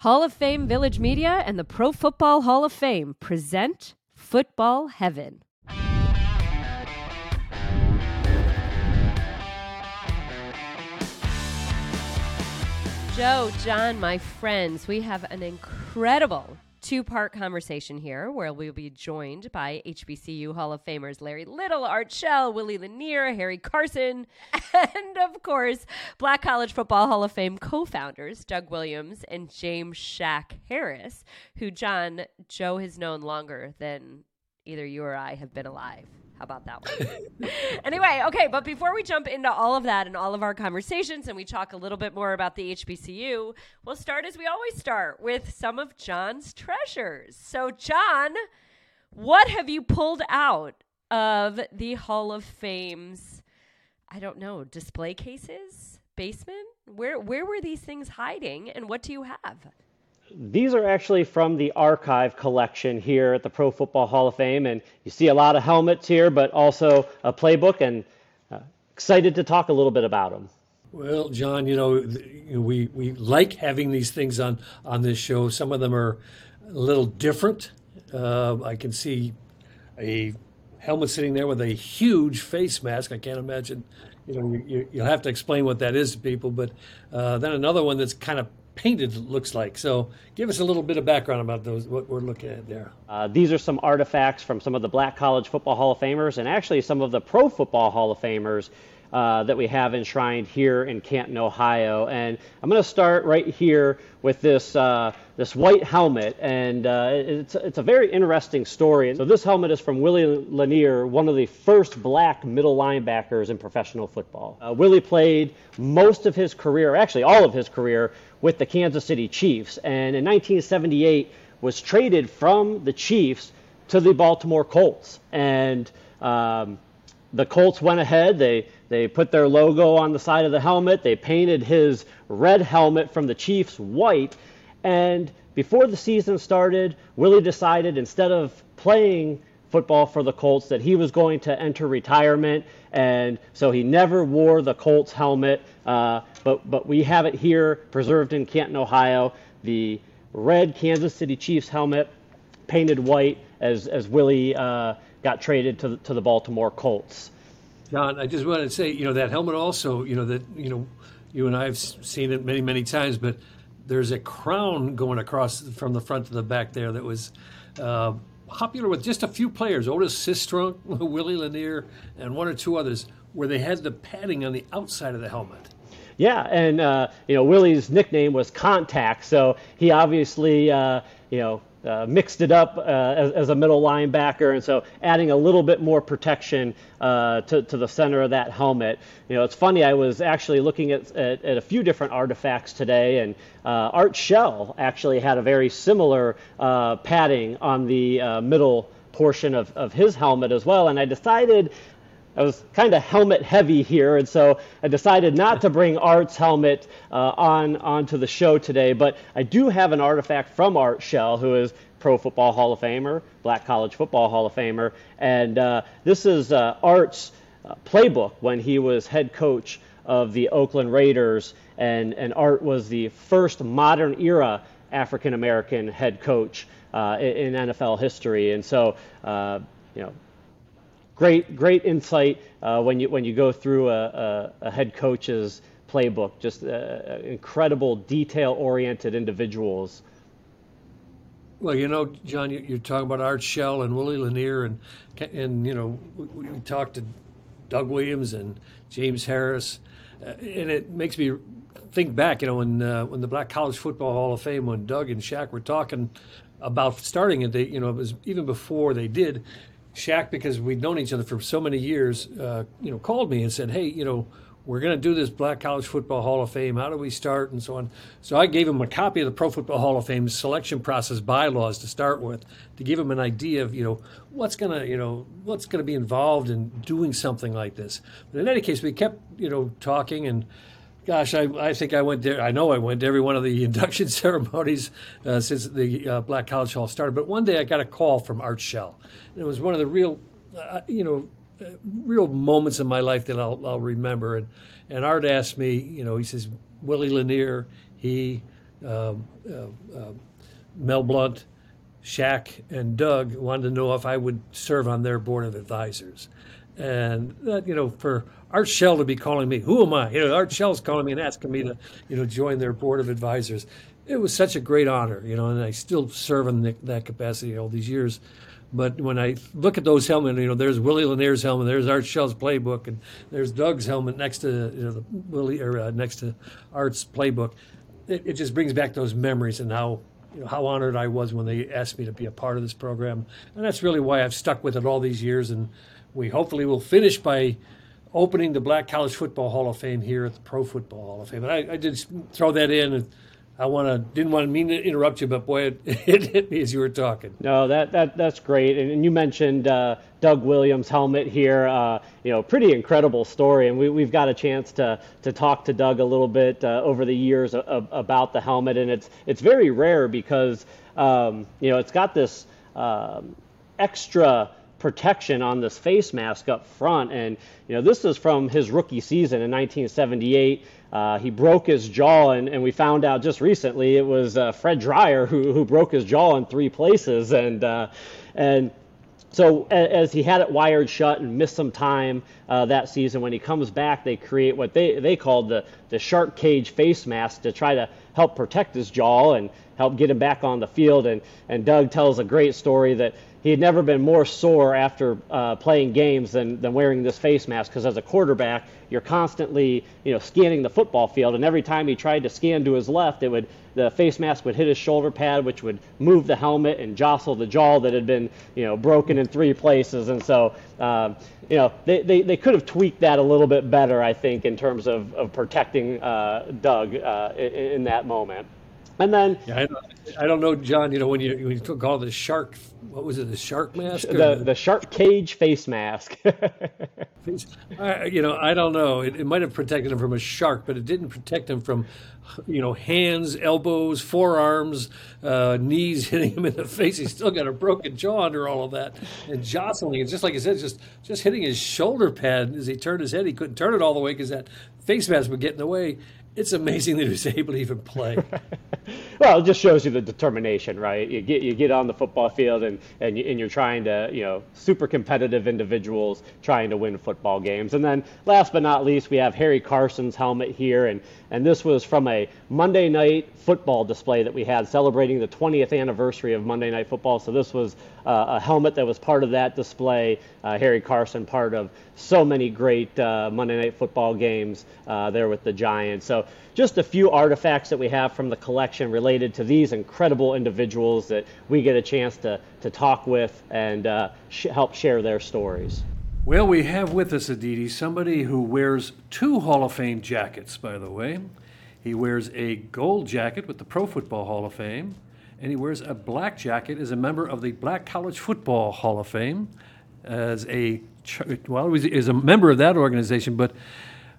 Hall of Fame Village Media and the Pro Football Hall of Fame present Football Heaven. Joe, John, my friends, we have an incredible two part conversation here where we'll be joined by HBCU Hall of Famers Larry Little, Art Shell, Willie Lanier, Harry Carson, and of course, Black College Football Hall of Fame co founders Doug Williams and James Shaq Harris, who John Joe has known longer than either you or I have been alive. How about that one? anyway, okay, but before we jump into all of that and all of our conversations and we talk a little bit more about the HBCU, we'll start as we always start with some of John's treasures. So, John, what have you pulled out of the Hall of Fame's, I don't know, display cases, basement? Where where were these things hiding and what do you have? These are actually from the archive collection here at the Pro Football Hall of Fame, and you see a lot of helmets here, but also a playbook, and uh, excited to talk a little bit about them. Well, John, you know, we, we like having these things on, on this show. Some of them are a little different. Uh, I can see a helmet sitting there with a huge face mask. I can't imagine, you know, you, will have to explain what that is to people. But uh, then another one that's kind of painted looks like. So give us a little bit of background about those, what we're looking at there. Uh, these are some artifacts from some of the Black College Football Hall of Famers and actually some of the Pro Football Hall of Famers uh, that we have enshrined here in Canton, Ohio. And I'm going to start right here with this uh, this white helmet, and uh, it's it's a very interesting story. So this helmet is from Willie Lanier, one of the first black middle linebackers in professional football. Uh, Willie played most of his career, actually all of his career, with the Kansas City Chiefs, and in 1978 was traded from the Chiefs to the Baltimore Colts, and um, the Colts went ahead. They they put their logo on the side of the helmet. They painted his red helmet from the Chiefs white. And before the season started, Willie decided instead of playing football for the Colts that he was going to enter retirement. And so he never wore the Colts helmet. Uh, but, but we have it here preserved in Canton, Ohio. The red Kansas City Chiefs helmet painted white as, as Willie uh, got traded to the, to the Baltimore Colts. John, I just wanted to say, you know, that helmet also, you know, that, you know, you and I have seen it many, many times, but there's a crown going across from the front to the back there that was uh, popular with just a few players, Otis Sistrunk, Willie Lanier, and one or two others, where they had the padding on the outside of the helmet. Yeah, and uh, you know Willie's nickname was Contact, so he obviously uh, you know uh, mixed it up uh, as, as, a middle linebacker, and so adding a little bit more protection uh, to, to the center of that helmet. You know, it's funny. I was actually looking at, at, at a few different artifacts today, and uh, Art Shell actually had a very similar uh, padding on the uh, middle portion of, of his helmet as well. And I decided I was kind of helmet heavy here, and so I decided not to bring Art's helmet uh, on onto the show today. But I do have an artifact from Art Shell, who is Pro Football Hall of Famer, Black College Football Hall of Famer, and uh, this is uh, Art's uh, playbook when he was head coach of the Oakland Raiders, and and Art was the first modern era African American head coach uh, in, NFL history, and so uh, you know great great insight uh, when you when you go through a, a, a head coach's playbook. Just uh, incredible detail oriented individuals. Well, you know, John, you're talking about Art Shell and Willie Lanier, and and you know, we, we talked to Doug Williams and James Harris, uh, and it makes me think back. You know, when uh, when the Black College Football Hall of Fame, when Doug and Shaq were talking about starting it, they you know it was even before they did. Shaq, because we'd known each other for so many years, uh, you know, called me and said, "Hey, you know, we're going to do this Black College Football Hall of Fame. How do we start?" and so on. So I gave him a copy of the Pro Football Hall of Fame selection process bylaws to start with, to give him an idea of you know what's going to you know what's going to be involved in doing something like this. But in any case, we kept you know talking and gosh, I, I think I went there. I know I went to every one of the induction ceremonies uh, since the uh, Black College Hall started. But one day I got a call from Art Shell. And it was one of the real, uh, you know, uh, real moments in my life that I'll, I'll remember. And, and Art asked me, you know, he says, Willie Lanier, he, uh, uh, Mel Blount, Shaq, and Doug wanted to know if I would serve on their board of advisors. And that, you know, for Art Shell to be calling me, who am I? You know, Art Shell's calling me and asking me to, you know, join their board of advisors. It was such a great honor, you know, and I still serve in that capacity all these years. But when I look at those helmets, you know, there's Willie Lanier's helmet, there's Art Shell's playbook, and there's Doug's helmet next to you know the Willie or uh, next to Art's playbook. It, it, just brings back those memories and how you know how honored I was when they asked me to be a part of this program, and that's really why I've stuck with it all these years. And we hopefully will finish by opening the Black College Football Hall of Fame here at the Pro Football Hall of Fame. And I, I did throw that in. And, I want to didn't want to mean to interrupt you, but boy, it, it hit me as you were talking. No, that that that's great. And, and you mentioned uh, Doug Williams' helmet here. Uh, you know, pretty incredible story, and we we've got a chance to to talk to Doug a little bit uh, over the years about the helmet, and it's it's very rare because um, you know it's got this um, extra protection on this face mask up front. And, you know, this is from his rookie season in 1978. Uh, he broke his jaw, and, and we found out just recently it was uh, Fred Dryer who, who broke his jaw in three places. And, uh, and so as he had it wired shut and missed some time uh, that season, when he comes back, they create what they, they called the, the shark cage face mask to try to help protect his jaw and help get him back on the field. And, and Doug tells a great story that he had never been more sore after uh, playing games than, than wearing this face mask because as a quarterback you're constantly you know scanning the football field and every time he tried to scan to his left it would the face mask would hit his shoulder pad which would move the helmet and jostle the jaw that had been you know broken in three places and so um, you know they, they, they could have tweaked that a little bit better I think in terms of, of protecting uh, Doug uh, in, in that moment. And then yeah, I, don't, I, don't, know, John. You know when you when you call the shark, what was it? The shark mask? The the, the shark cage face mask. I, you know, I don't know. It, it might have protected him from a shark, but it didn't protect him from, you know, hands, elbows, forearms, uh, knees hitting him in the face. He's still got a broken jaw under all of that, and jostling. And just like I said, just just hitting his shoulder pad as he turned his head. He couldn't turn it all the way because that face mask would get in the way it's amazing that he was able to even play. well, it just shows you the determination, right? You get you get on the football field and and, you, and you're trying to, you know, super competitive individuals trying to win football games. And then last but not least, we have Harry Carson's helmet here, and and this was from a Monday night football display that we had celebrating the 20th anniversary of Monday Night Football. So this was uh, a helmet that was part of that display. Uh, Harry Carson, part of so many great uh, Monday Night Football games uh, there with the Giants. So just a few artifacts that we have from the collection related to these incredible individuals that we get a chance to, to talk with and uh, sh- help share their stories. Well, we have with us, Aditi, somebody who wears two Hall of Fame jackets, by the way. He wears a gold jacket with the Pro Football Hall of Fame, and he wears a black jacket as a member of the Black College Football Hall of Fame, as a well, he was a member of that organization, but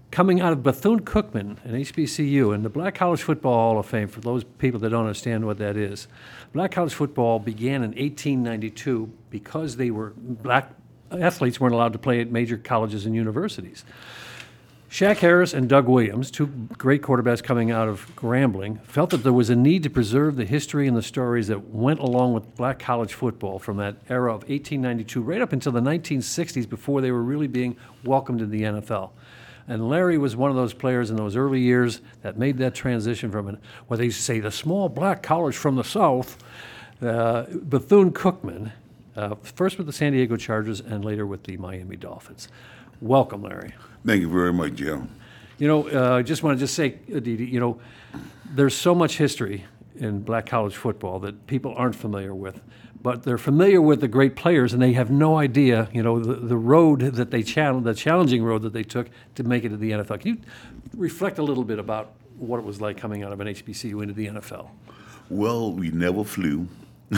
coming out of Bethune Cookman and HBCU and the Black College Football Hall of Fame. For those people that don't understand what that is, Black College football began in 1892 because they were black athletes weren't allowed to play at major colleges and universities. Shaq Harris and Doug Williams, two great quarterbacks coming out of Grambling, felt that there was a need to preserve the history and the stories that went along with black college football from that era of 1892 right up until the 1960s before they were really being welcomed in the NFL. And Larry was one of those players in those early years that made that transition from an, what they say the small black college from the South, uh, Bethune Cookman, uh, first with the San Diego Chargers and later with the Miami Dolphins. Welcome, Larry. Thank you very much, Joe. You know, uh, I just want to just say, Aditi, you know, there's so much history in black college football that people aren't familiar with, but they're familiar with the great players, and they have no idea, you know, the, the road that they channeled, the challenging road that they took to make it to the NFL. Can you reflect a little bit about what it was like coming out of an HBCU into the NFL? Well, we never flew.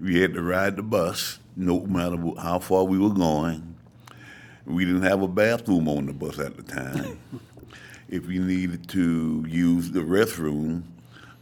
we had to ride the bus, no matter how far we were going. We didn't have a bathroom on the bus at the time. if we needed to use the restroom,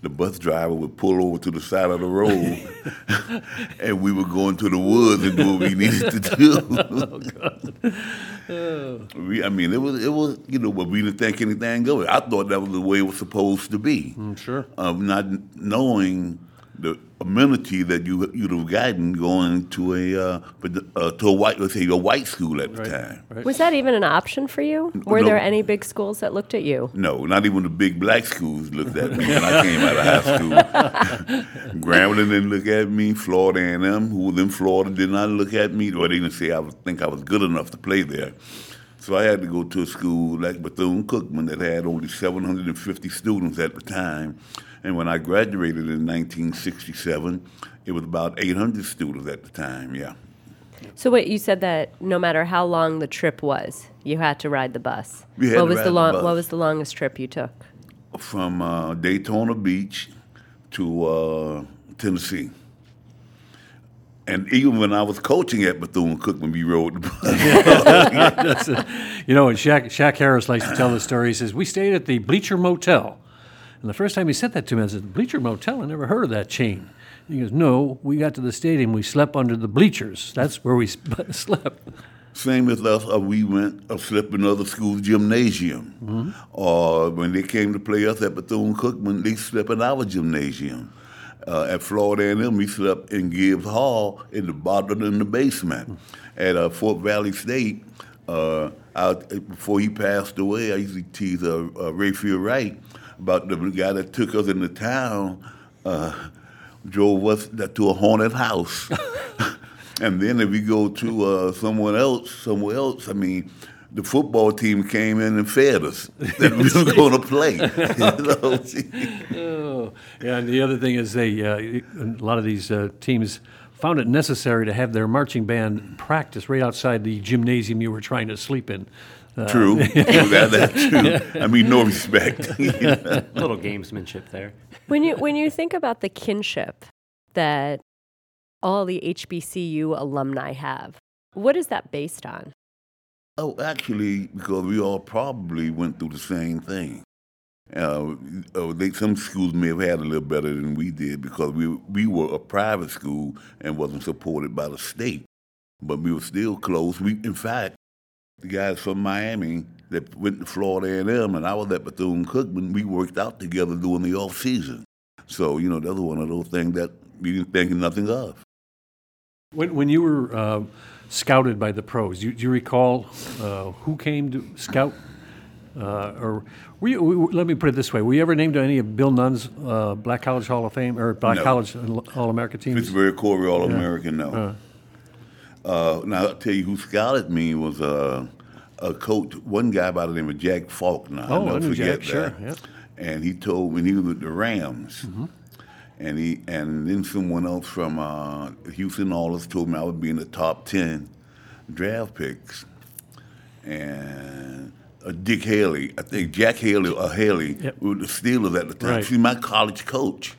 the bus driver would pull over to the side of the road, and we would go into the woods and do what we needed to do. Oh, we, I mean, it was it was you know, but we didn't think anything of it. I thought that was the way it was supposed to be. Mm, sure. Of not knowing the amenity that you you'd have gotten going to a uh, but the- uh, to a white let's say a white school at the Right. time. Right. Was that even an option for you? Were No. there any big schools that looked at you? No, not even the big black schools looked at me when I came out of high school. Grambling didn't look at me. Florida A&M, who was in Florida, did not look at me, or they didn't say I was, think I was good enough to play there. So I had to go to a school like Bethune Cookman that had only 750 students at the time. And when I graduated in 1967, it was about 800 students at the time, yeah. So wait, you said that no matter how long the trip was, you had to ride the bus. We had what to was ride the the long bus. what was the longest trip you took? From uh, Daytona Beach to uh, Tennessee. And even when I was coaching at Bethune Cookman, we rode the bus. You know, and Shaq, Shaq Harris likes to tell the story. He says, We stayed at the Bleacher Motel. And the first time he said that to me, I said, Bleacher Motel? I never heard of that chain. He goes, No, we got to the stadium. We slept under the bleachers. That's where we sp- slept. Same as us, uh, we went or slept in other schools' gymnasium. Or when they came to play us at Bethune Cookman, they slept in our gymnasium. Uh, at Florida A&M, we slept in Gibbs Hall in the bottom in the basement. At uh, Fort Valley State, uh, out, before he passed away, I used to tease uh, uh, Rayfield Wright about the guy that took us into town. Uh, drove us to a haunted house. and then if we go to uh, someone else, somewhere else, I mean, the football team came in and fed us that we were going to play. you know? Oh, yeah. And the other thing is, they uh, a lot of these uh, teams found it necessary to have their marching band practice right outside the gymnasium you were trying to sleep in. Uh, True. that, that's true. I mean, no respect. little gamesmanship there. When you when you think about the kinship that all the HBCU alumni have, what is that based on? Oh, actually, because we all probably went through the same thing. Uh, uh, they, some schools may have had a little better than we did because we we were a private school and wasn't supported by the state, but we were still close. We, in fact, the guys from Miami that went to Florida A&M and I was at Bethune Cookman, we worked out together during the off season. So you know, that was one of those things that we didn't think nothing of. When, when you were uh, scouted by the pros, you, do you recall uh, who came to scout? Uh, or were you, w- w- let me put it this way: Were you ever named to any of Bill Nunn's uh, Black College Hall of Fame or Black No. College All America teams? Pittsburgh Courier All American, no. Uh, now I'll tell you who scouted me was uh, a coach, one guy by the name of Jack Faulkner. Oh, I never forget Jack, sure, that. And he told me he was with the Rams. Mm-hmm. And he and then someone else from uh, Houston Oilers told me I would be in the top ten draft picks. And uh, Dick Haley, I think Jack Haley or Haley, Yep. were the Steelers at the time. Right. See, my college coach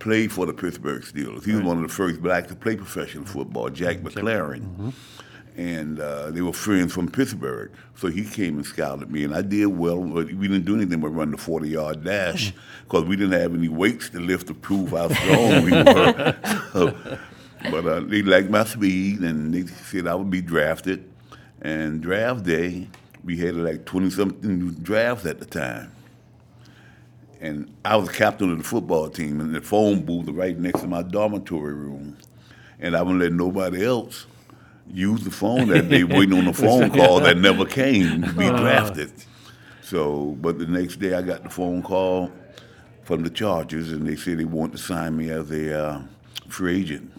played for the Pittsburgh Steelers. He was one of the first blacks to play professional football, Jack McClairen. And uh, they were friends from Pittsburgh. So he came and scouted me, and I did well, but we didn't do anything but run the 40 yard dash because we didn't have any weights to lift to prove how strong we were. So, but uh, they liked my speed, and they said I would be drafted. And draft day, we had like 20 something drafts at the time and I was captain of the football team, and the phone booth was right next to my dormitory room, and I wouldn't let nobody else use the phone that day, waiting on a phone call that never came to be drafted. So, but the next day I got the phone call from the Chargers, and they said they wanted to sign me as a uh, free agent.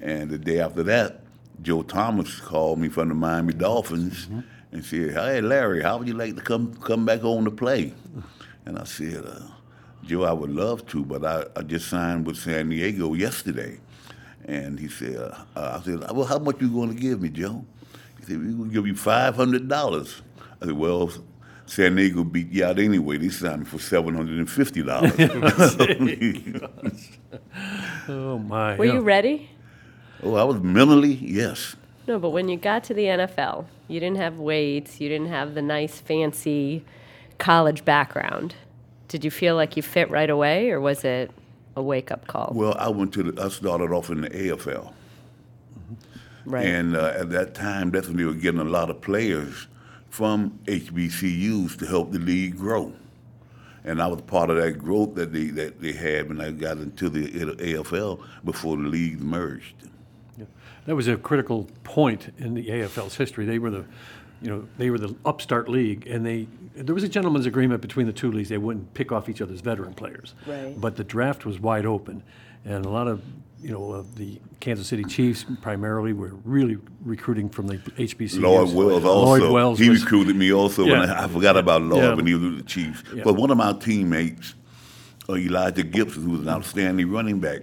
And the day after that, Joe Thomas called me from the Miami Dolphins and said, "Hey, Larry, how would you like to come come back home to play?" And I said, uh, "Joe, I would love to, but I, I just signed with San Diego yesterday." And he said, uh, "I said, well, how much you going to give me, Joe?" He said, "We're going to give you five hundred dollars." I said, "Well." San Diego beat you out anyway. They signed me for seven hundred and fifty dollars. Oh my! Were yeah. you ready? oh, I was mentally yes. No, but when you got to the NFL, you didn't have weights, you didn't have the nice fancy college background. Did you feel like you fit right away, or was it a wake up call? Well, I went to the, I started off in the AFL. right. And uh, at that time, that's when they were getting a lot of players from HBCUs to help the league grow. And I was part of that growth that they that they had when I got into the AFL before the leagues merged. That was a critical point in the AFL's history. They were the, you know, they were the upstart league, and they there was a gentleman's agreement between the two leagues. They wouldn't pick off each other's veteran players. Right. But the draft was wide open, and a lot of you know of the Kansas City Chiefs primarily were really recruiting from the HBCUs. Lloyd Wells also. Lloyd Wells he was- recruited me also. When Yeah. I, I forgot about Lloyd Yeah. when he was with the Chiefs. Yeah. But one of my teammates, uh, Elijah Gibson, who was an outstanding running back,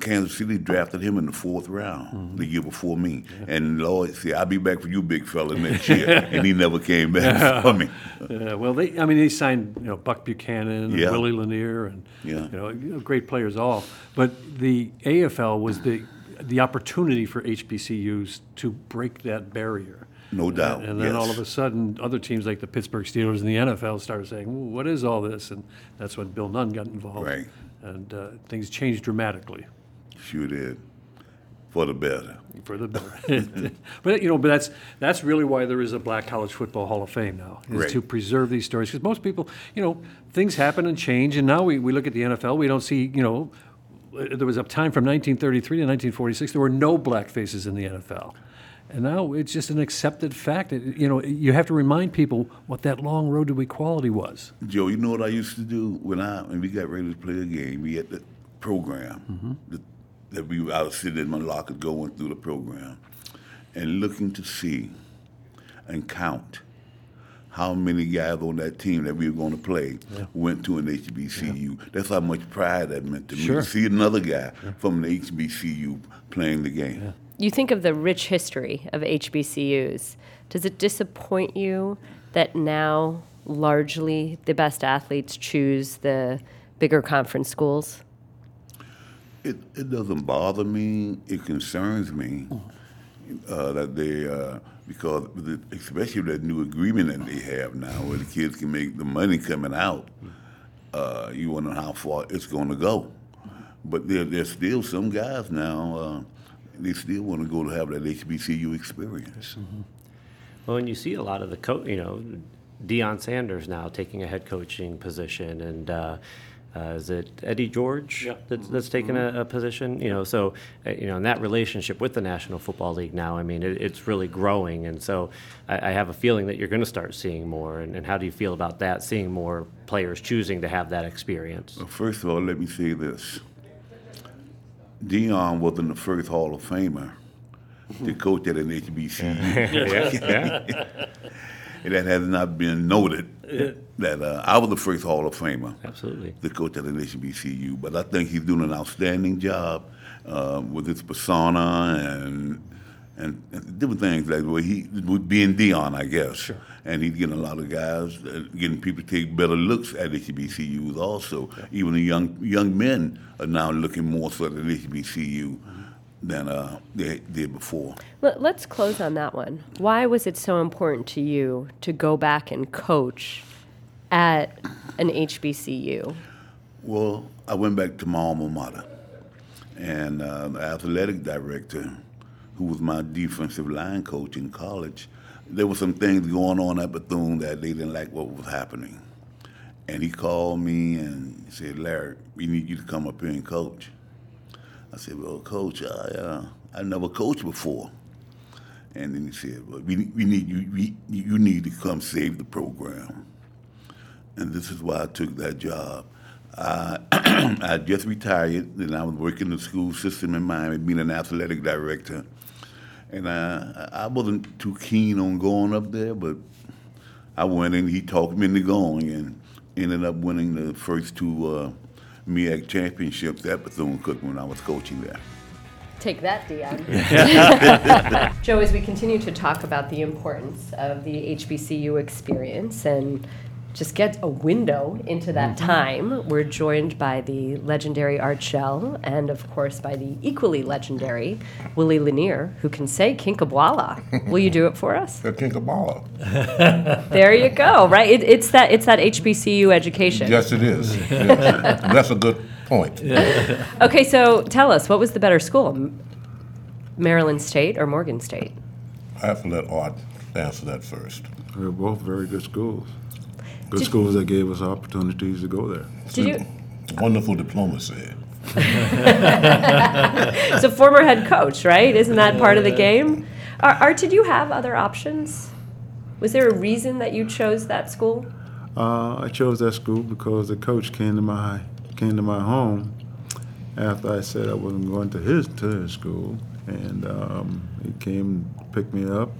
Kansas City drafted him in the fourth round Mm-hmm. the year before me. And Lloyd said, "I'll be back for you, big fella, next year." and he never came back for me. Yeah, well, they, I mean, they signed, you know, Buck Buchanan and Yeah. Willie Lanier and, Yeah. you know, great players all. But the AFL was the, the opportunity for HBCUs to break that barrier. No doubt, And, and then all of a sudden, other teams like the Pittsburgh Steelers and the NFL started saying, what is all this? And that's when Bill Nunn got involved. Right. And uh, things changed dramatically Sure did. For the better. for the better. but you know, but that's that's really why there is a Black College Football Hall of Fame now, is Right. to preserve these stories. Because most people, you know, things happen and change, and now we, we look at the NFL, we don't see, you know, uh, there was a time from 1933 to 1946 there were no black faces in the NFL. And now it's just an accepted fact. It- you know, you have to remind people what that long road to equality was. Joe, you know what I used to do when I when we got ready to play a game? We had the program mm-hmm. that, that we I was sitting in my locker going through the program and looking to see and count how many guys on that team that we were going to play went to an HBCU. That's how much pride that meant to me to see another guy from an HBCU playing the game. you think of the rich history of HBCUs. Does it disappoint you that now largely the best athletes choose the bigger conference schools? It, it doesn't bother me. It concerns me uh, that they, uh, because the, especially that new agreement that they have now, where the kids can make the money coming out. Uh, you wonder how far it's going to go. But there, there's still some guys now. Uh, they still want to go to have that HBCU experience. Well, and you see a lot of the co- you know, Deion Sanders now taking a head coaching position, and uh, is it Eddie George Yeah. that's, that's taken a, a position? You know, so uh, you know, in that relationship with the National Football League now, I mean, it, it's really growing, and so I, I have a feeling that you're going to start seeing more. And, and how do you feel about that? Seeing more players choosing to have that experience. Well, first of all, let me say this. Deion wasn't the first Hall of Famer to coach at an HBCU. yeah. And that has not been noted that uh, I was the first Hall of Famer Absolutely. The coach at an HBCU. But I think he's doing an outstanding job uh, with his persona and, and and different things like where he with being Deion, I guess. Sure. And he's getting a lot of guys, uh, getting people to take better looks at HBCUs also. Even the young young men are now looking more so at an HBCU than uh, they did before. Let- Let's close on that one. Why was it so important to you to go back and coach at an HBCU? Well, I went back to my alma mater, and uh, the athletic director, who was my defensive line coach in college, there were some things going on at Bethune that they didn't like what was happening. And he called me and said, Larry, we need you to come up here and coach. I said, well, coach, I, uh, I never coached before. And then he said, well, we, we need you, we, you need to come save the program and this is why I took that job. I, I just retired, and I was working the school system in Miami, being an athletic director. And I, I wasn't too keen on going up there, but I went and he talked me into going and ended up winning the first two uh, MEAC championships at Bethune-Cookman when I was coaching there. Take that, Deion. Joe, as we continue to talk about the importance of the HBCU experience and just get a window into that Mm-hmm. time, we're joined by the legendary Art Shell and, of course, by the equally legendary Willie Lanier, who can say Kinkhabwala. Will you do it for us? The Kinkhabwala. There you go. Right? It, it's that. It's that HBCU education. Yes, it is. Yes. That's a good point. Okay, so tell us, what was the better school, Maryland State or Morgan State? I have to let Art answer that first. They're both very good schools. Good Did- schools that gave us opportunities to go there. Did you? Wonderful diplomacy. So former head coach, right? Isn't that part of the game? Art, did you have other options? Was there a reason that you chose that school? Uh, I chose that school because the coach came to my came to my home after I said I wasn't going to his to his school, and um, he came to pick me up,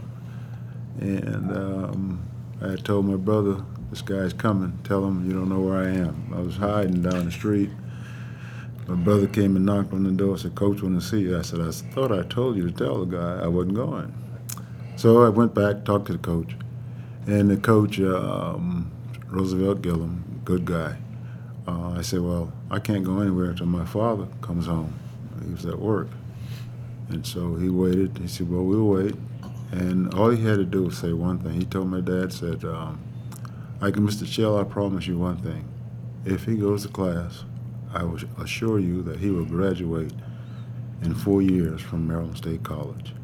and um, I told my brother, "This guy's coming. Tell him you don't know where I am." I was hiding down the street. My brother came and knocked on the door. Said, "Coach, want to see you." I said, "I thought I told you to tell the guy I wasn't going." So I went back, talked to the coach, and the coach, um, Roosevelt Gilliam, good guy. Uh, I said, "Well, I can't go anywhere until my father comes home. He was at work." And so he waited. He said, "Well, we'll wait." And all he had to do was say one thing. He told my dad, said, um, "I can, Mr. Shell, I promise you one thing. If he goes to class, I will assure you that he will graduate in four years from Maryland State College."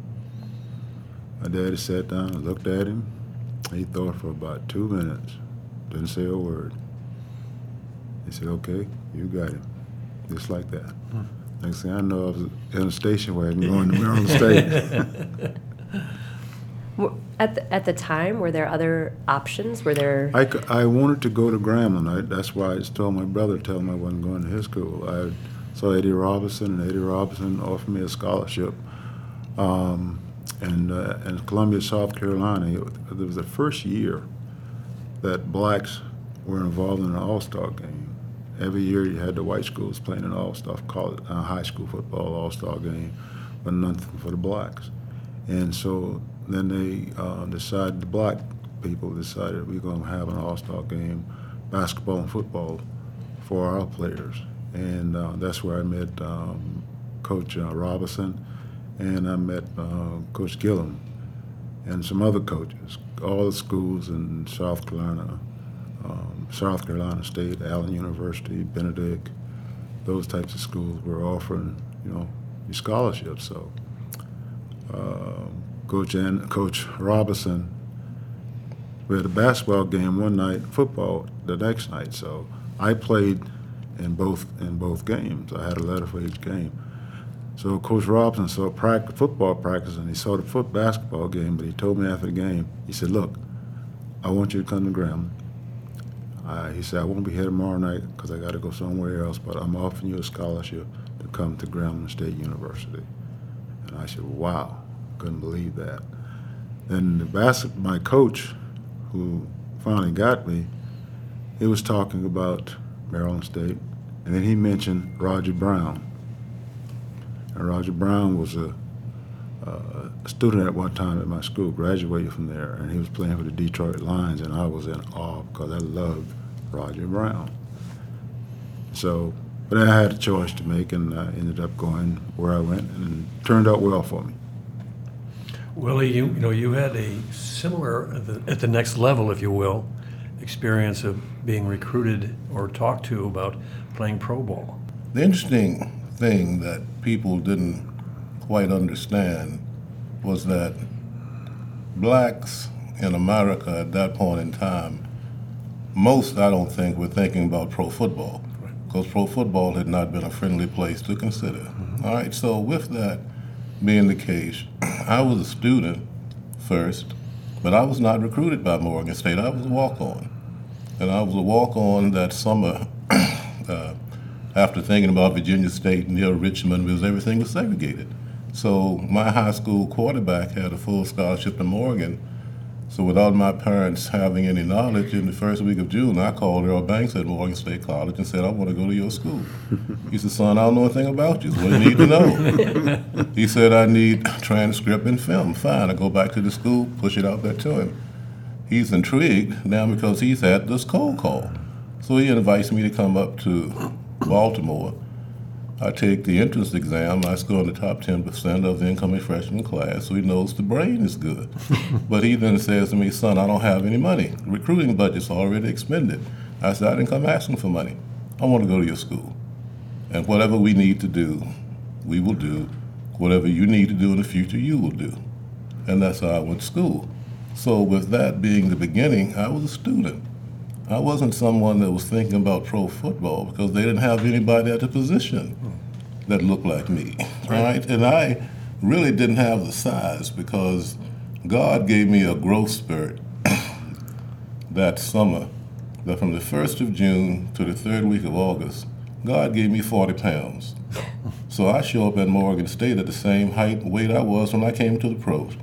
My daddy sat down and looked at him. He thought for about two minutes, didn't say a word. He said, "Okay, you got him," just like that. Hmm. Next thing I know, I was in a station wagon going to Maryland State. At the, at the time, were there other options? Were there? I, c- I wanted to go to Grambling. I, that's why I told my brother, tell him I wasn't going to his school. I saw Eddie Robinson, and Eddie Robinson offered me a scholarship. Um, and uh, in Columbia, South Carolina, it, it was the first year that blacks were involved in an all-star game. Every year you had the white schools playing an all-star college, uh, high school football all-star game, but nothing for the blacks. And so then they uh, decided, the black people decided we're going to have an all-star game, basketball and football, for our players. And uh, that's where I met um, Coach uh, Robinson, and I met uh, Coach Gilliam, and some other coaches. All the schools in South Carolina, um, South Carolina State, Allen University, Benedict, those types of schools were offering, you know, scholarships. So uh, Coach and Coach Robinson, we had a basketball game one night, football the next night. So I played in both in both games. I had a letter for each game. So Coach Robinson saw practice, football practice and he saw the foot basketball game, but he told me after the game, he said, "Look, I want you to come to Grambling." Uh, he said, "I won't be here tomorrow night because I got to go somewhere else, but I'm offering you a scholarship to come to Grambling State University." And I said, "Wow, couldn't believe that." And the basket, my coach, who finally got me, he was talking about Maryland State, and then he mentioned Roger Brown. And Roger Brown was a, a student at one time at my school, graduated from there, and he was playing for the Detroit Lions, and I was in awe because I loved Roger Brown. So, but I had a choice to make, and I ended up going where I went, and it turned out well for me. Willie, you, you know, you had a similar, at the, at the next level, if you will, experience of being recruited or talked to about playing pro ball. The interesting thing that people didn't quite understand was that blacks in America at that point in time, most, I don't think, were thinking about pro football because pro football had not been a friendly place to consider. Mm-hmm. All right, so with that being the case, I was a student first, but I was not recruited by Morgan State. I was a walk on. And I was a walk on that summer uh, after thinking about Virginia State near Richmond because everything was segregated. So my high school quarterback had a full scholarship to Morgan. So without my parents having any knowledge, in the first week of June, I called Earl Banks at Morgan State College and said, I want to go to your school. He said, son, I don't know anything about you. What do you need to know? he said, I need transcript and film. Fine, I go back to the school, push it out there to him. he's intrigued now because he's had this cold call. So he invites me to come up to Baltimore. I take the entrance exam. I score in the top 10% of the incoming freshman class, so he knows the brain is good. but he then says to me, Son, I don't have any money. Recruiting budget's already expended. I said, I didn't come asking for money. I want to go to your school. And whatever we need to do, we will do. Whatever you need to do in the future, you will do. And that's how I went to school. So, with that being the beginning, I was a student. I wasn't someone that was thinking about pro football because they didn't have anybody at the position that looked like me. Right? And I really didn't have the size because God gave me a growth spurt that summer that from the 1st of June to the third week of August, God gave me 40 pounds. So I show up at Morgan State at the same height and weight I was when I came to the pros.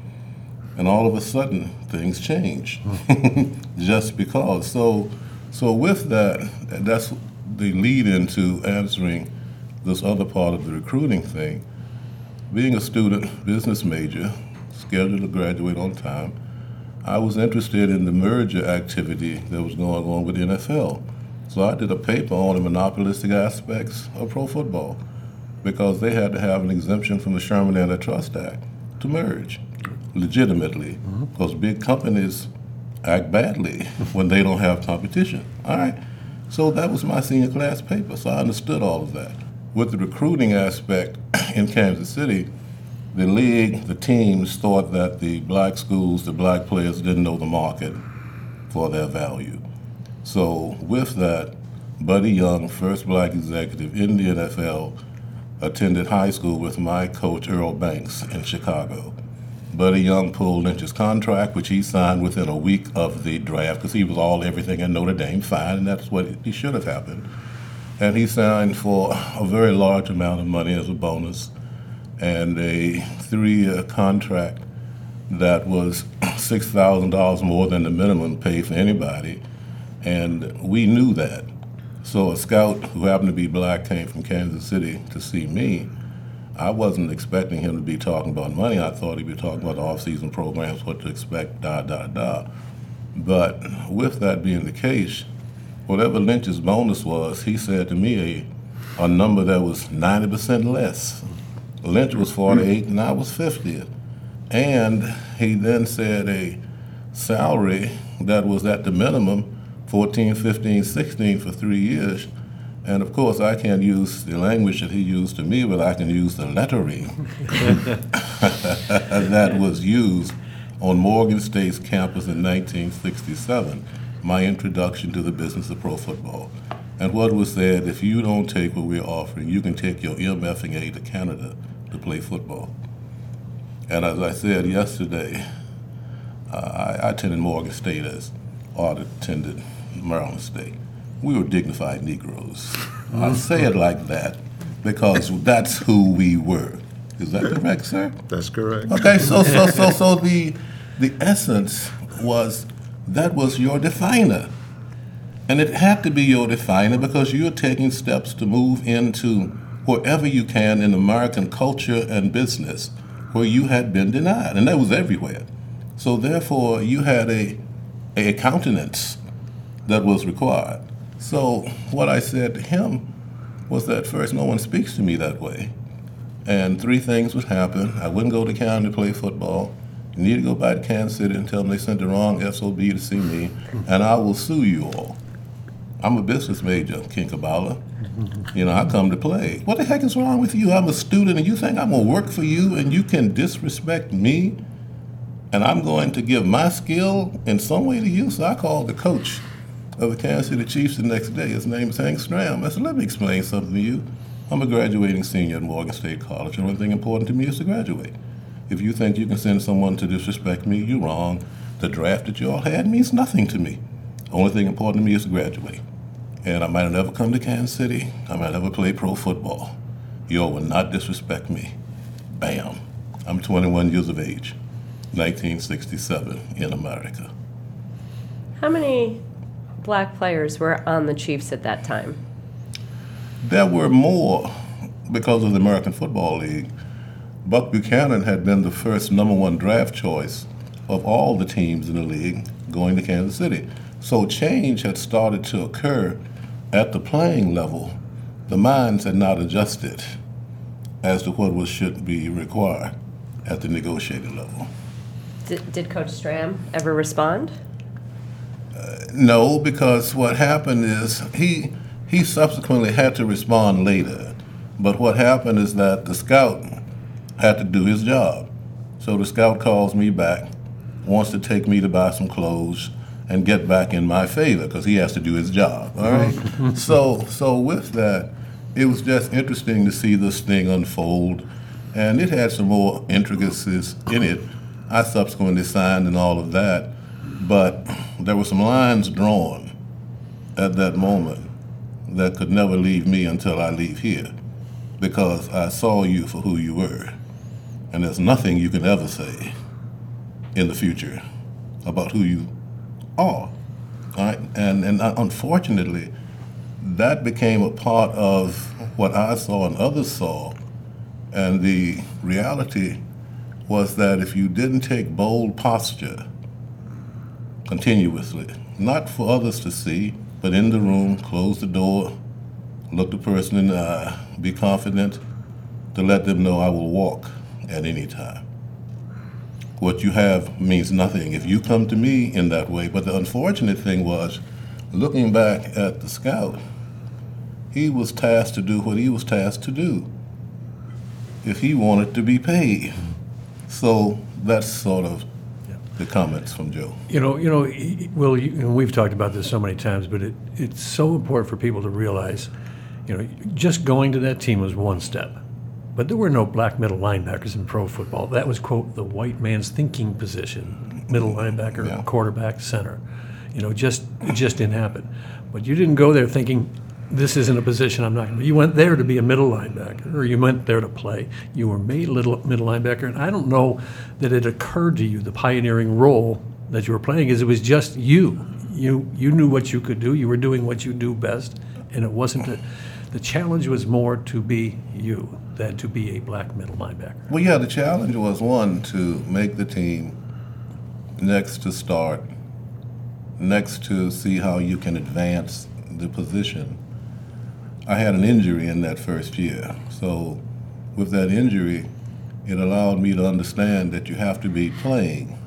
And all of a sudden, things change just because. So, so with that, that's the lead into answering this other part of the recruiting thing. Being a student, business major, scheduled to graduate on time, I was interested in the merger activity that was going on with the NFL. So I did a paper on the monopolistic aspects of pro football because they had to have an exemption from the Sherman Antitrust Act to merge legitimately because big companies act badly when they don't have competition. All right. So that was my senior class paper. So I understood all of that. With the recruiting aspect in Kansas City, the league, the teams thought that the black schools, the black players didn't know the market for their value. So with that, Buddy Young, first black executive in the NFL, attended high school with my coach Earl Banks in Chicago. Buddy Young pulled Lynch's contract, which he signed within a week of the draft because he was all everything in Notre Dame, fine, and that's what he should have happened. And he signed for a very large amount of money as a bonus and a three year contract that was $6,000 more than the minimum pay for anybody. And we knew that. So a scout who happened to be black came from Kansas City to see me. I wasn't expecting him to be talking about money. I thought he'd be talking about off-season programs, what to expect, da da da. But with that being the case, whatever Lynch's bonus was, he said to me a, a number that was 90% less. Lynch was 48 and I was 50. And he then said a salary that was at the minimum 14, 15, 16 for three years. And of course, I can't use the language that he used to me, but I can use the lettering that was used on Morgan State's campus in 1967, my introduction to the business of pro football. And what was said, if you don't take what we're offering, you can take your MFA to Canada to play football. And as I said yesterday, uh, I, I attended Morgan State as Art attended Maryland State. We were dignified Negroes. I say it like that because that's who we were. Is that correct, sir? That's correct. Okay, so so so so the the essence was that was your definer. And it had to be your definer because you're taking steps to move into wherever you can in American culture and business where you had been denied. And that was everywhere. So therefore you had a a countenance that was required. So what I said to him was that first no one speaks to me that way. And three things would happen. I wouldn't go to Canada to play football. You need to go back to Kansas City and tell them they sent the wrong SOB to see me, and I will sue you all. I'm a business major, Kinkhabwala. You know, I come to play. What the heck is wrong with you? I'm a student, and you think I'm gonna work for you, and you can disrespect me, and I'm going to give my skill in some way to you. So I called the coach of the Kansas City Chiefs the next day. His name is Hank Stram. I said, let me explain something to you. I'm a graduating senior at Morgan State College, The only thing important to me is to graduate. If you think you can send someone to disrespect me, you're wrong. The draft that you all had means nothing to me. The Only thing important to me is to graduate. And I might have never come to Kansas City. I might never play pro football. You all will not disrespect me. Bam. I'm 21 years of age, 1967 in America. How many black players were on the Chiefs at that time? There were more because of the American Football League. Buck Buchanan had been the first number one draft choice of all the teams in the league going to Kansas City. So change had started to occur at the playing level. The minds had not adjusted as to what was should be required at the negotiating level. Did, did Coach Stram ever respond? No, because what happened is he he subsequently had to respond later. But what happened is that the scout had to do his job. So the scout calls me back, wants to take me to buy some clothes and get back in my favor because he has to do his job. All right. so so with that, it was just interesting to see this thing unfold, and it had some more intricacies in it. I subsequently signed and all of that, but there were some lines drawn at that moment that could never leave me until I leave here, because I saw you for who you were, and there's nothing you can ever say in the future about who you are. Right, and and unfortunately, that became a part of what I saw and others saw, and the reality was that if you didn't take bold posture continuously, not for others to see, but in the room, close the door, look the person in the eye, be confident to let them know I will walk at any time. What you have means nothing if you come to me in that way. But the unfortunate thing was, looking back at the scout, he was tasked to do what he was tasked to do if he wanted to be paid. So that's sort of the comments from Joe. You know, you know, Will, you, and we've talked about this so many times, but it, it's so important for people to realize, you know, just going to that team was one step. But there were no black middle linebackers in pro football. That was, quote, the white man's thinking position, middle linebacker, Yeah. quarterback, center. You know, just, it just didn't happen. But you didn't go there thinking, this isn't a position I'm not going to. You went there to be a middle linebacker, or you went there to play. You were made little middle linebacker, and I don't know that it occurred to you the pioneering role that you were playing is it was just you. You you knew what you could do. You were doing what you do best, and it wasn't a, the challenge was more to be you than to be a black middle linebacker. Well, yeah, the challenge was one to make the team, next to start, next to see how you can advance the position. I had an injury in that first year, so with that injury, it allowed me to understand that you have to be playing,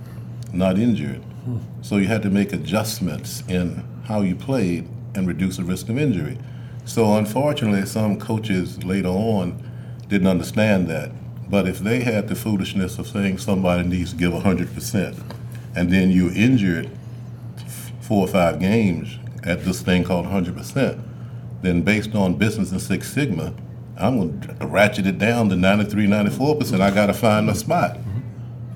not injured. Hmm. So you had to make adjustments in how you played and reduce the risk of injury. So unfortunately, some coaches later on didn't understand that. But if they had the foolishness of saying somebody needs to give 100%, and then you're injured four or five games at this thing called 100%, then based on business and Six Sigma, I'm going to ratchet it down to 93, 94%. I got to find a spot.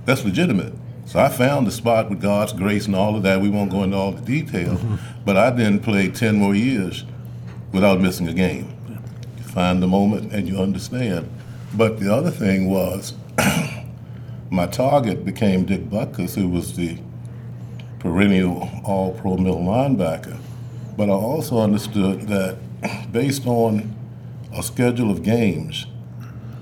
That's legitimate. So I found the spot with God's grace and all of that. We won't go into all the details, but I then played 10 more years without missing a game. You find the moment and you understand. But the other thing was, my target became Dick Butkus, who was the perennial all pro middle linebacker. But I also understood that based on a schedule of games,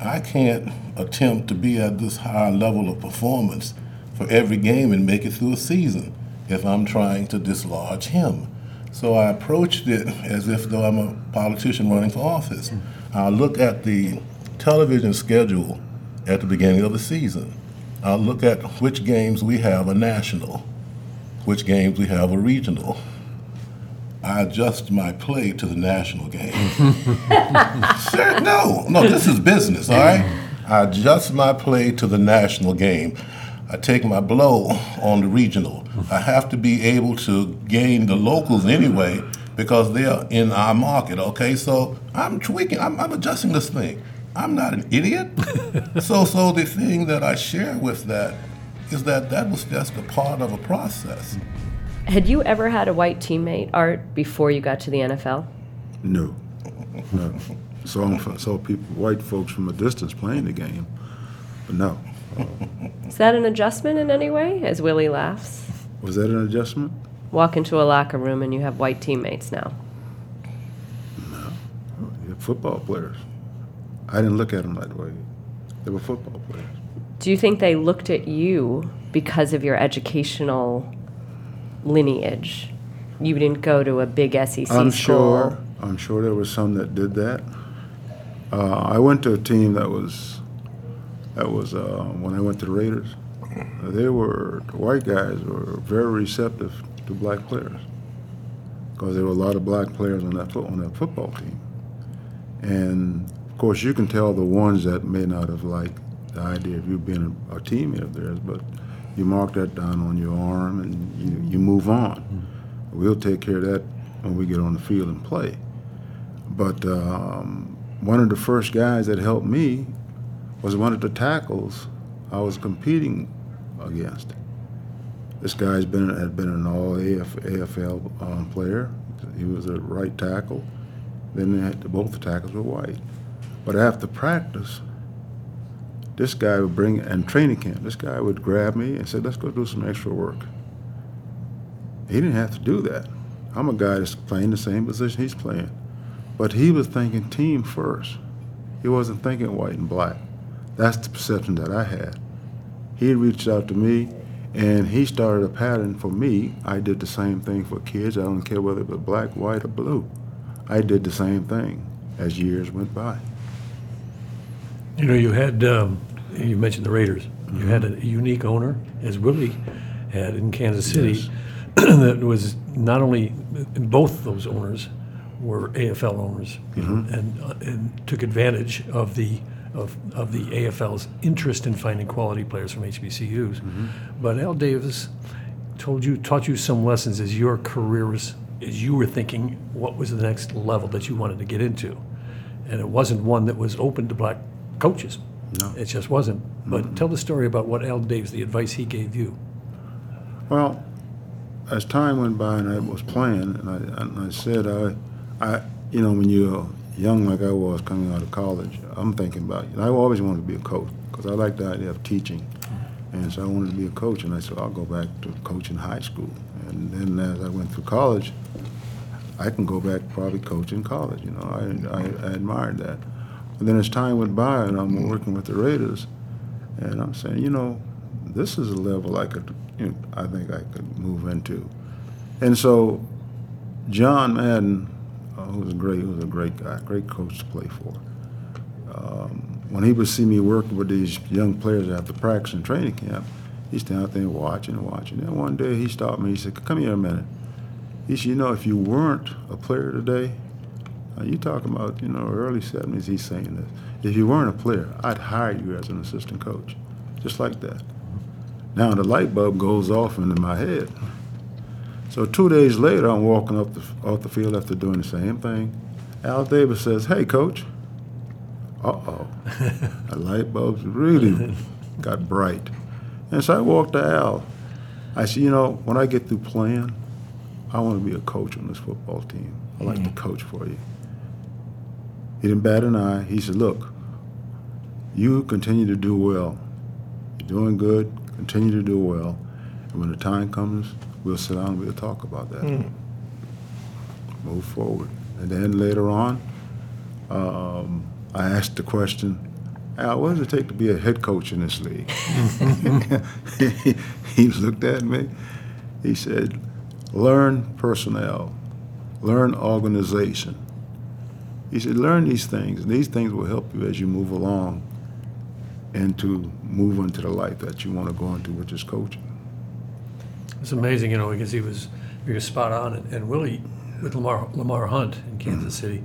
I can't attempt to be at this high level of performance for every game and make it through a season if I'm trying to dislodge him. So I approached it as if though I'm a politician running for office. I look at the television schedule at the beginning of the season. I'll look at which games we have a national, which games we have a regional. I adjust my play to the national game. No, no, this is business, all right? I adjust my play to the national game. I take my blow on the regional. I have to be able to gain the locals anyway because they're in our market, okay? So I'm tweaking, I'm, I'm adjusting this thing. I'm not an idiot. so, so the thing that I share with that is that that was just a part of a process. Had you ever had a white teammate, Art, before you got to the NFL? No, no. Saw, saw people, white folks from a distance playing the game, but no. Is that an adjustment in any way? As Willie laughs. Was that an adjustment? Walk into a locker room and you have white teammates now. No, They're football players. I didn't look at them that way. They were football players. Do you think they looked at you because of your educational lineage. You didn't go to a big SEC I'm school. sure. I'm sure there was some that did that. Uh, I went to a team that was that was uh, when I went to the Raiders. They were the white guys were very receptive to black players because there were a lot of black players on that foot on that football team. And of course, you can tell the ones that may not have liked the idea of you being a, a teammate of theirs, but you mark that down on your arm and you, you move on. We'll take care of that when we get on the field and play. But um, one of the first guys that helped me was one of the tackles I was competing against. This guy's been had been an all AF, AFL um, player. He was a right tackle. Then had, both the tackles were white. But after practice, this guy would bring and training camp. This guy would grab me and say, "Let's go do some extra work." He didn't have to do that. I'm a guy that's playing the same position he's playing, but he was thinking team first. He wasn't thinking white and black. That's the perception that I had. He reached out to me, and he started a pattern for me. I did the same thing for kids. I don't care whether it was black, white, or blue. I did the same thing as years went by. You know, you had, um, you mentioned the Raiders. You had a unique owner, as Willie had in Kansas City, that was not only, both those owners were AFL owners, know, and, uh, and took advantage of the, of, of the AFL's interest in finding quality players from HBCUs. But Al Davis told you, taught you some lessons as your career was, as you were thinking what was the next level that you wanted to get into. And it wasn't one that was open to black coaches. No. It just wasn't. But tell the story about what Al Davis, the advice he gave you. Well, as time went by and I was playing, and I, and I said, I, I, you know, when you're young like I was coming out of college, I'm thinking about, I always wanted to be a coach because I like the idea of teaching. Mm-hmm. And so I wanted to be a coach, and I said, I'll go back to coaching high school. And then as I went through college, I can go back probably coaching college. You know, I, I, I admired that. And then as time went by, and I'm working with the Raiders, and I'm saying, you know, this is a level I could, you know, I think I could move into. And so, John Madden, uh, who was a great, who was a great guy, great coach to play for. Um, when he would see me working with these young players after practice and training camp, he'd stand out there watching and watching. And one day he stopped me. He said, "Come here a minute." He said, "You know, if you weren't a player today, you talking about, you know, early 70s, he's saying this. If you weren't a player, I'd hire you as an assistant coach. Just like that. Now the light bulb goes off into my head. So two days later, I'm walking up the, off the field after doing the same thing. Al Davis says, hey, coach. Uh-oh. the light bulbs really got bright. And so I walked to Al. I said, you know, when I get through playing, I want to be a coach on this football team. I like to mm-hmm. coach for you. He didn't bat an eye. He said, look, you continue to do well. You're doing good. Continue to do well. And when the time comes, we'll sit down and we'll talk about that. Move forward. And then later on, um, I asked the question, Al, what does it take to be a head coach in this league? he, he looked at me. He said, learn personnel, learn organization. He said, learn these things, and these things will help you as you move along and to move into the life that you want to go into, which is coaching. It's amazing, you know, because he was he was spot on, and, and Willie with Lamar Lamar Hunt in mm-hmm. Kansas City.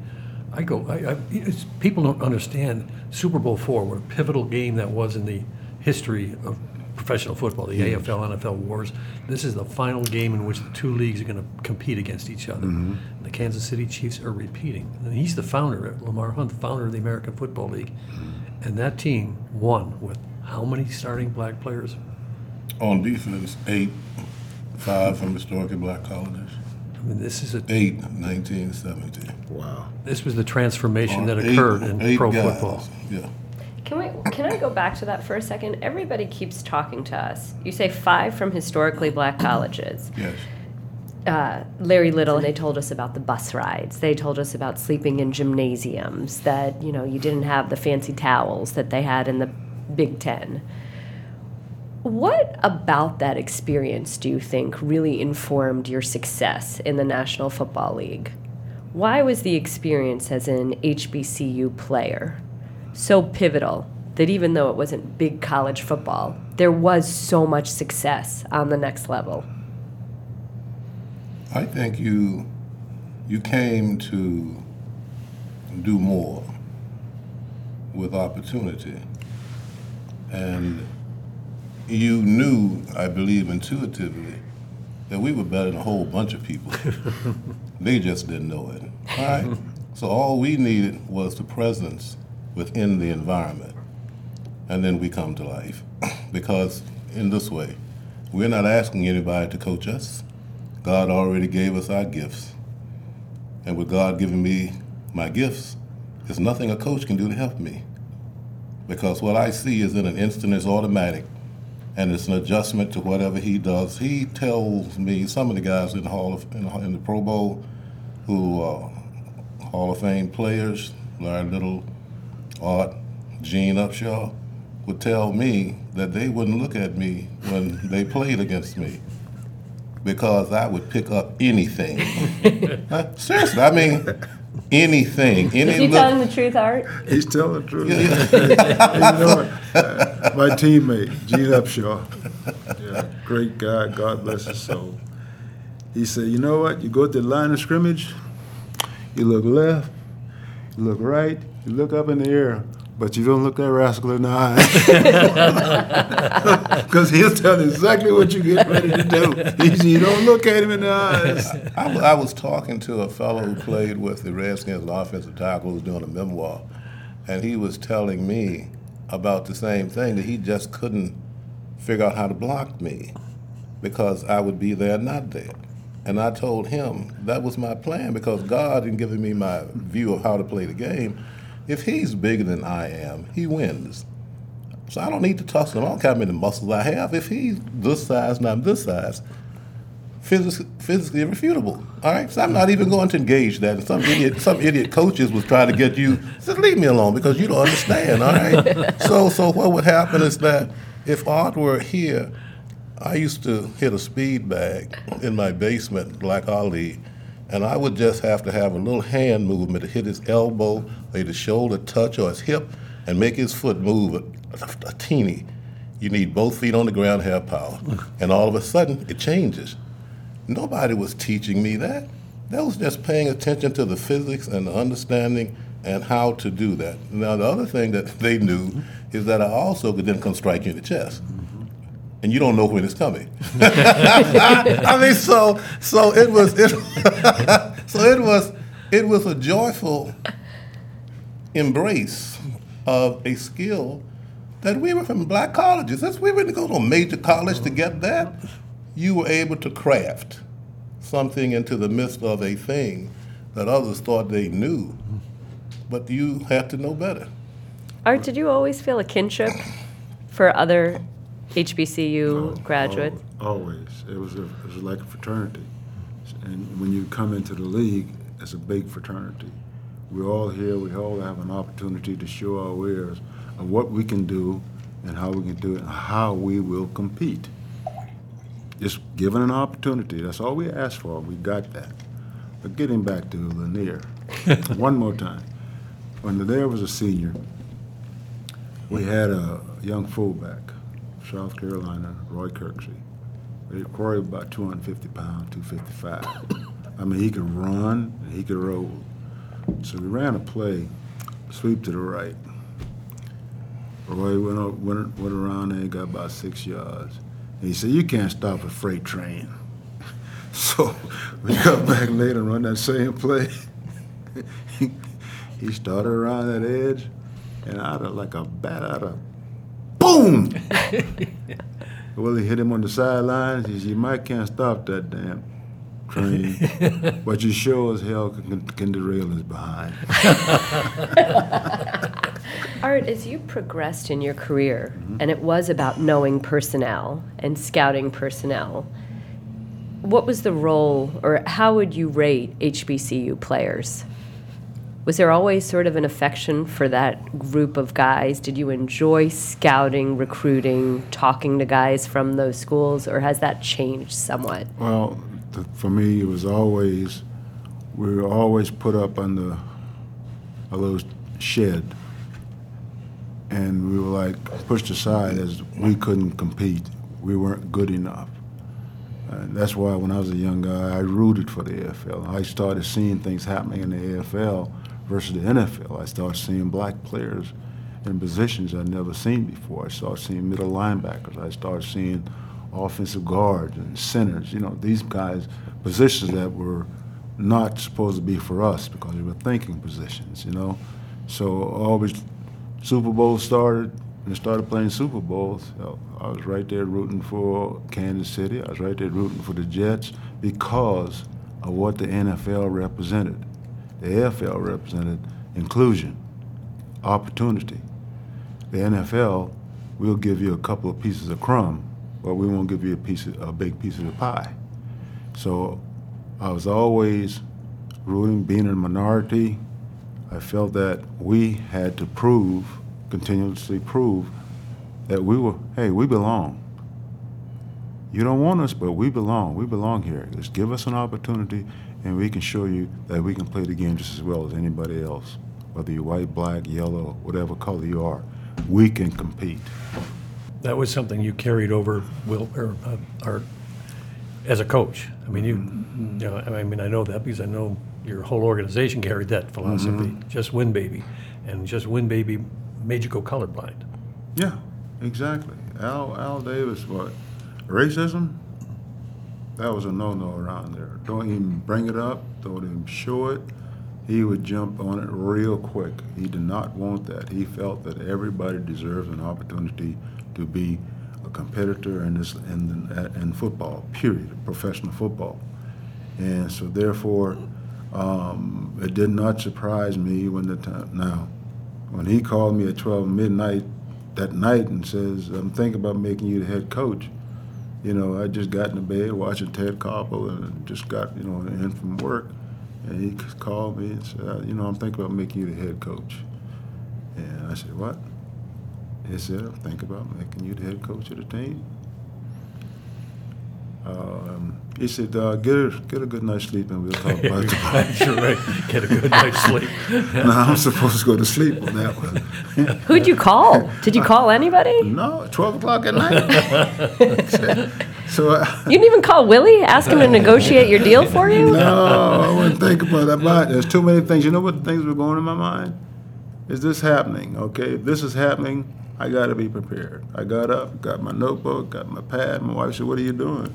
I go, I, I it's, people don't understand Super Bowl four, what a pivotal game that was in the history of professional football, the AFL NFL wars. This is the final game in which the two leagues are going to compete against each other. Mm-hmm. The Kansas City Chiefs are repeating, and he's the founder, Lamar Hunt, the founder of the American Football League, mm-hmm. and that team won with how many starting black players? On defense, eight, five from historically black colleges. I mean, this is a Eight, 1970. Wow. This was the transformation that On eight- occurred in eight pro guys. football. Yeah. Can I go back to that for a second? Everybody keeps talking to us. You say five from historically black colleges. Yes. Uh, Larry Little, and they told us about the bus rides. They told us about sleeping in gymnasiums. That you know you didn't have the fancy towels that they had in the Big Ten. What about that experience do you think really informed your success in the National Football League? Why was the experience as an HBCU player so pivotal that even though it wasn't big college football, there was so much success on the next level? I think you you came to do more with opportunity. And you knew, I believe intuitively, that we were better than a whole bunch of people. they just didn't know it. All right? so all we needed was the presence within the environment. And then we come to life. because in this way, we're not asking anybody to coach us. God already gave us our gifts. And with God giving me my gifts, there's nothing a coach can do to help me. Because what I see is in an instant is automatic and it's an adjustment to whatever he does. He tells me some of the guys in the Hall of in in the Pro Bowl who are Hall of Fame players, Larry Little, Art, Gene Upshaw, would tell me that they wouldn't look at me when they played against me because I would pick up anything. Seriously, I mean anything. Any Is he look- telling the truth, Art? He's telling the truth. you know what? Uh, my teammate, Gene Upshaw, yeah, great guy, God bless his soul. He said, you know what? You go to the line of scrimmage, you look left, you look right, you look up in the air, but you don't look that rascal in the eye. Because he'll tell exactly what you get ready to do. You don't look at him in the eyes. I, was talking to a fellow who played with the Redskins, offensive tackle who was doing a memoir, and he was telling me about the same thing that he just couldn't figure out how to block me because I would be there, not there. And I told him that was my plan because God had given me my view of how to play the game. If he's bigger than I am, he wins. So I don't need to tussle him. I don't care how many muscles I have. If he's this size and I'm this size, physically, physically irrefutable. All right, so I'm not even going to engage that. And some idiot, some idiot coaches was trying to get you just leave me alone because you don't understand. All right. so, so what would happen is that if Art were here, I used to hit a speed bag in my basement, like Ali, and I would just have to have a little hand movement to hit his elbow, or his shoulder touch, or his hip, and make his foot move a, a, teeny. You need both feet on the ground, have power, and all of a sudden it changes. Nobody was teaching me that. That was just paying attention to the physics and the understanding and how to do that. Now, the other thing that they knew is that I also could then come strike you in the chest. And you don't know when it's coming. I mean, so so it was it, so it was it was a joyful embrace of a skill that we were from black colleges. That's we didn't go to a major college to get that. You were able to craft something into the midst of a thing that others thought they knew, but you had to know better. Art, did you always feel a kinship for other HBCU graduate? Al- Always. It was, a, it was like a fraternity. And when you come into the league, it's a big fraternity. We're all here, we all have an opportunity to show our wares of what we can do and how we can do it and how we will compete. Just given an opportunity, that's all we asked for. We got that. But getting back to Lanier, one more time. When Lanier was a senior, we had a young fullback, South Carolina, Roy Kirksey. Roy about 250 pounds, 255. I mean, he could run, and he could roll. So we ran a play, sweep to the right. Roy went, up, went, went around there and got about six yards. And he said, you can't stop a freight train. So we come back later and run that same play. he started around that edge, and out of like a bat out of boom. Willie hit him on the sidelines. He said, "You might can't stop that damn train, but you sure as hell can, can derail his behind." Art, as you progressed in your career, mm-hmm. and it was about knowing personnel and scouting personnel, what was the role, or how would you rate HBCU players? Was there always sort of an affection for that group of guys? Did you enjoy scouting, recruiting, talking to guys from those schools, or has that changed somewhat? Well, for me, it was always, we were always put up under a little shed. And we were like pushed aside as we couldn't compete. We weren't good enough. And that's why when I was a young guy, I rooted for the AFL. I started seeing things happening in the AFL versus the NFL. I started seeing black players in positions I'd never seen before. I started seeing middle linebackers. I started seeing offensive guards and centers. You know, these guys, positions that were not supposed to be for us because they were thinking positions, you know. So always Super Bowl started and started playing Super Bowls. I was right there rooting for Kansas City. I was right there rooting for the Jets because of what the NFL represented. The AFL represented inclusion, opportunity. The NFL, we'll give you a couple of pieces of crumb, but we won't give you a piece of, a big piece of the pie. So I was always rooting, being a minority. I felt that we had to prove, continuously prove, that we were, hey, we belong. You don't want us, but we belong. We belong here. Just give us an opportunity, and we can show you that we can play the game just as well as anybody else. Whether you're white, black, yellow, whatever color you are, we can compete. That was something you carried over, Will, or uh, Art, as a coach. I mean, you, you know, I mean, I know that because I know your whole organization carried that philosophy. Just win, baby, and just win, baby, made you go colorblind. Yeah, exactly. Al Al Davis, what racism? That was a no-no around there. Don't even bring it up. Don't even show it. He would jump on it real quick. He did not want that. He felt that everybody deserves an opportunity to be a competitor in this in, in football. Period. Professional football. And so therefore, um, it did not surprise me when the time now, when he called me at 12 midnight that night and says, "I'm thinking about making you the head coach." You know, I just got in the bed watching Ted Koppel and just got you know in from work, and he called me and said, "Uh, "You know, I'm thinking about making you the head coach." And I said, "What?" He said, "I'm thinking about making you the head coach of the team." Um, he said, uh, "Get a get a good night's sleep, and we'll talk about it tomorrow." You're right. Get a good night's sleep. now I'm supposed to go to sleep on that one. Who'd you call? Did you call anybody? No, 12 o'clock at night. so I, You didn't even call Willie? Ask him to negotiate your deal for you? no, I wouldn't think about that. But there's too many things. You know what things were going in my mind? Is this happening? Okay, if this is happening, I got to be prepared. I got up, got my notebook, got my pad. My wife said, "What are you doing?"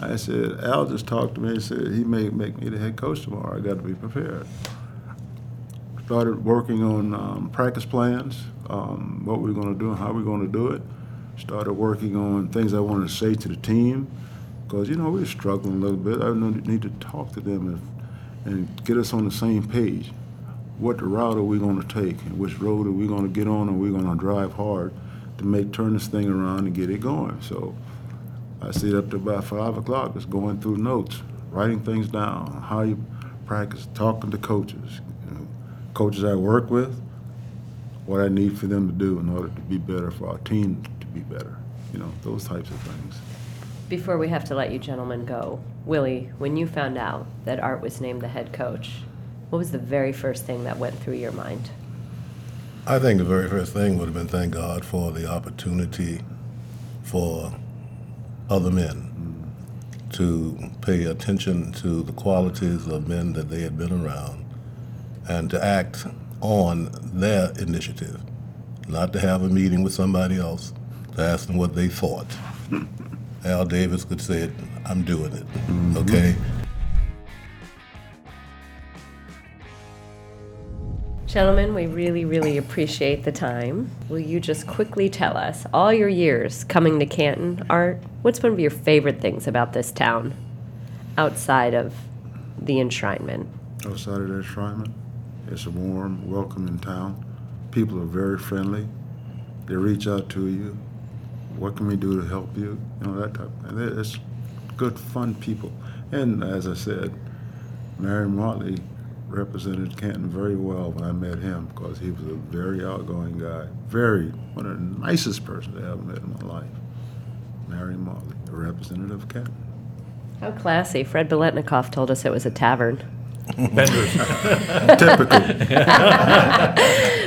I said, "Al just talked to me and said he may make me the head coach tomorrow. I got to be prepared." Started working on um, practice plans, um, what we're going to do and how we're going to do it. Started working on things I wanted to say to the team because you know we were struggling a little bit. I need to talk to them and, and get us on the same page. What route are we going to take, and which road are we going to get on, and we're going to drive hard to make turn this thing around and get it going. So I stayed up to about five o'clock, just going through notes, writing things down, how you practice, talking to coaches, you know, coaches I work with, what I need for them to do in order to be better, for our team to be better. You know, those types of things. Before we have to let you gentlemen go, Willie, when you found out that Art was named the head coach, what was the very first thing that went through your mind? I think the very first thing would have been thank God for the opportunity for other men to pay attention to the qualities of men that they had been around and to act on their initiative, not to have a meeting with somebody else to ask them what they thought. Al Davis could say it, I'm doing it, mm-hmm. okay? Gentlemen, we really, really appreciate the time. Will you just quickly tell us, all your years coming to Canton, Art, what's one of your favorite things about this town outside of the enshrinement? outside of that enshrinement. It's a warm, welcoming town. People are very friendly. They reach out to you. What can we do to help you? You know that type. And it- it's good, fun people. And as I said, Marion Motley represented Canton very well when I met him because he was a very outgoing guy, very one of the nicest persons I ever met in my life. Marion Motley, a representative of Canton. How classy. Fred Biletnikoff told us it was a tavern. Benders. Typical.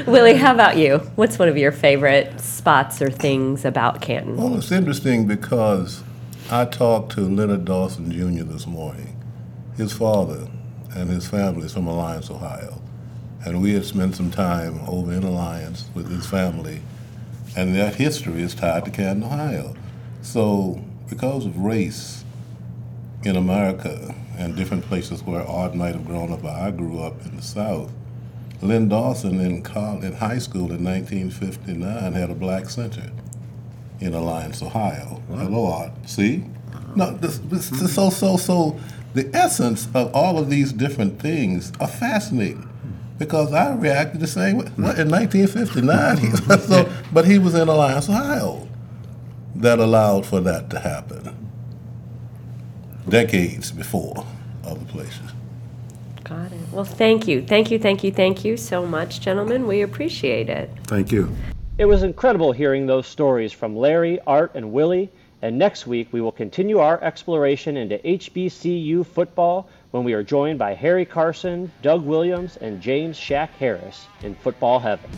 Willie, how about you? What's one of your favorite spots or things about Canton? Well, it's interesting because I talked to Leonard Dawson Jr. this morning. His father and his family is from Alliance, Ohio. And we had spent some time over in Alliance with his family, and that history is tied to Canton, Ohio. So, because of race in America and different places where Art might have grown up, I grew up in the South, Len Dawson in, college, in high school in 1959 had a black center in Alliance, Ohio. Hello, Art. See? No, this, this, this, so, so, so, the essence of all of these different things are fascinating because I reacted the same way. What, in 1959, he, so, but he was in Alliance, Ohio. That allowed for that to happen decades before other places. Got it. Well, thank you. Thank you, thank you, thank you so much, gentlemen. We appreciate it. Thank you. It was incredible hearing those stories from Larry, Art, and Willie. And next week, we will continue our exploration into HBCU football when we are joined by Harry Carson, Doug Williams, and James Shack Harris in Football Heaven.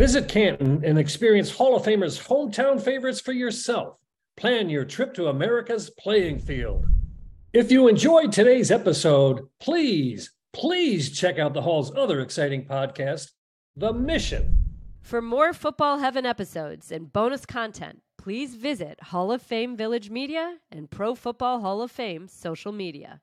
Visit Canton and experience Hall of Famers' hometown favorites for yourself. Plan your trip to America's playing field. If you enjoyed today's episode, please, please check out the Hall's other exciting podcast, The Mission. For more Football Heaven episodes and bonus content, please visit Hall of Fame Village Media and Pro Football Hall of Fame social media.